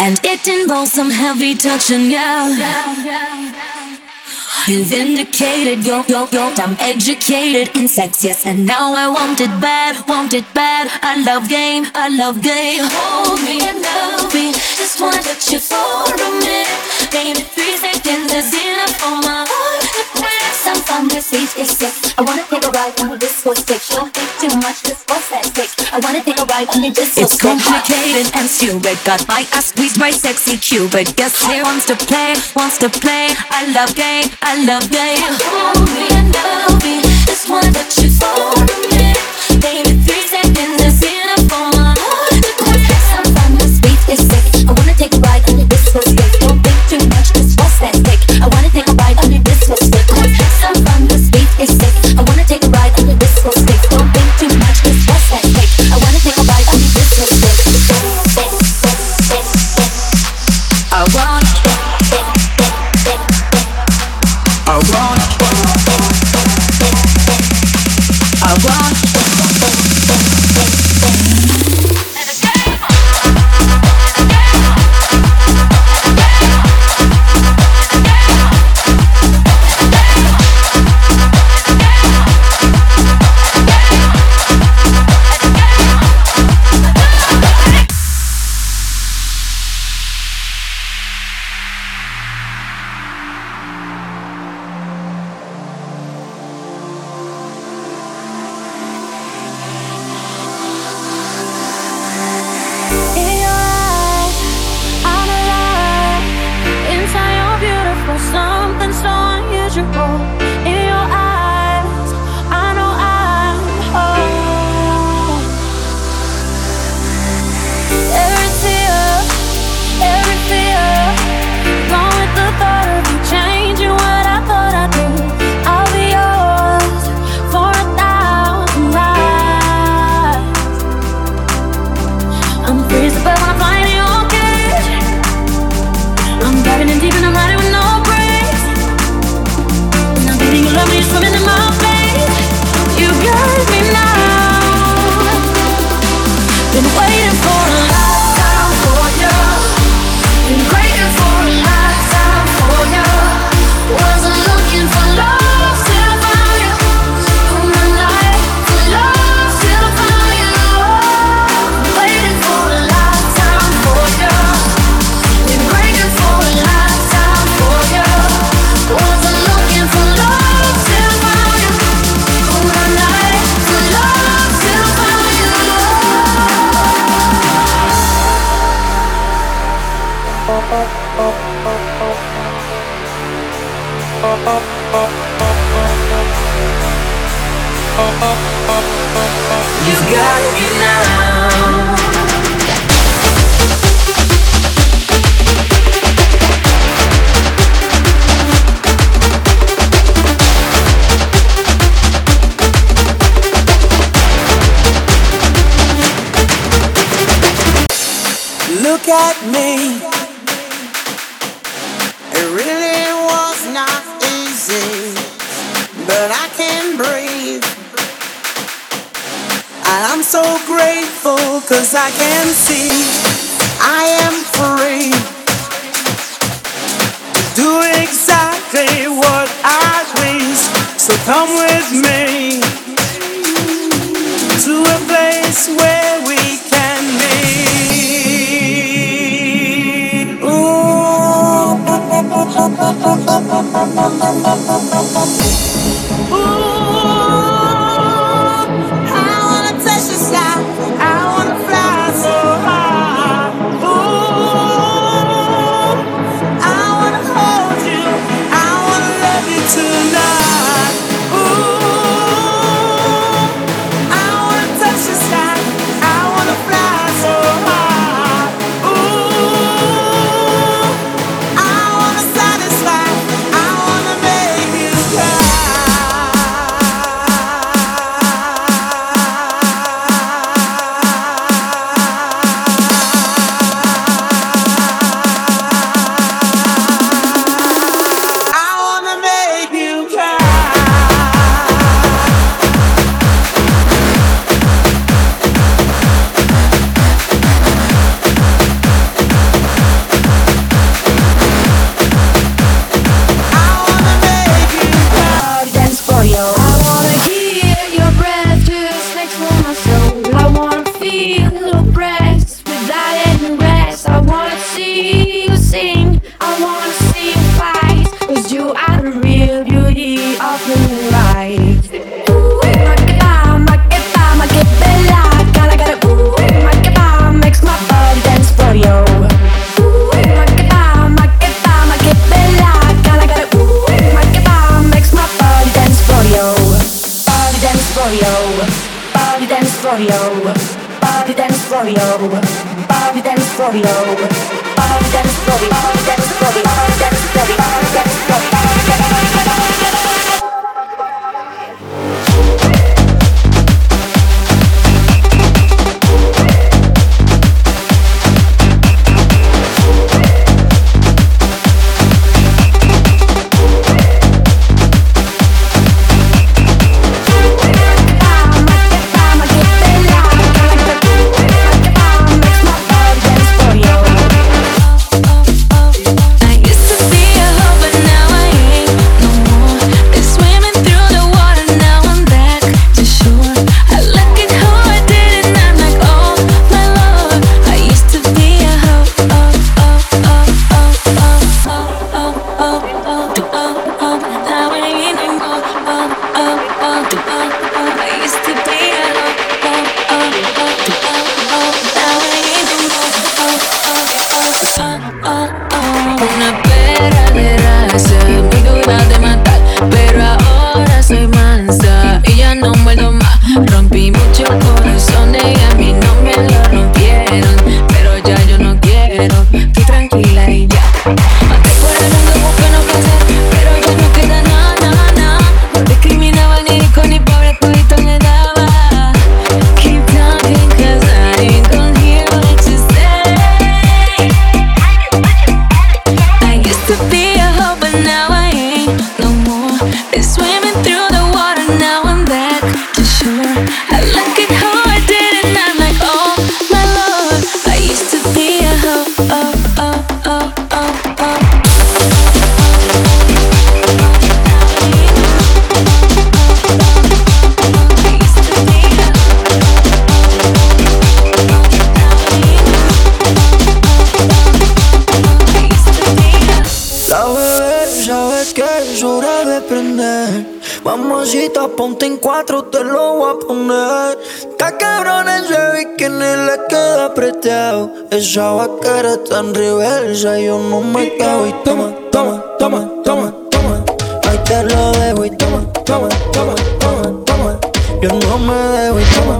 And it involves some heavy touching, yeah. You've vindicated, yo, yo, yo, I'm educated in sex, yes, and now I want it bad, want it bad. I love game, I love game. Hold me and love me, just wanna touch you for a minute. Baby, three seconds is enough for my heart some fun, this beat is sick. I wanna take a ride on the disco stick. Don't think too much, just what's that stick? I wanna take a ride on the disco It's complicated and stupid. Got my ass squeezed by sexy Cupid. Guess who wants to play, wants to play. I love game, I love game. Hold me and love me. Just wanna touch you for a minute. Baby, three on for life Look at so grateful cause I can see I am free to do exactly what I please. So come with me to a place where we can be. Bobby ponte en cuatro, te lo voy a poner. Está cabrón ese que ni le queda apretado. Esa vaquera en reversa, yo no me cago. Y toma, toma, toma, toma, toma. Ahí te lo dejo y toma, toma, toma, toma, toma. Yo no me dejo y toma.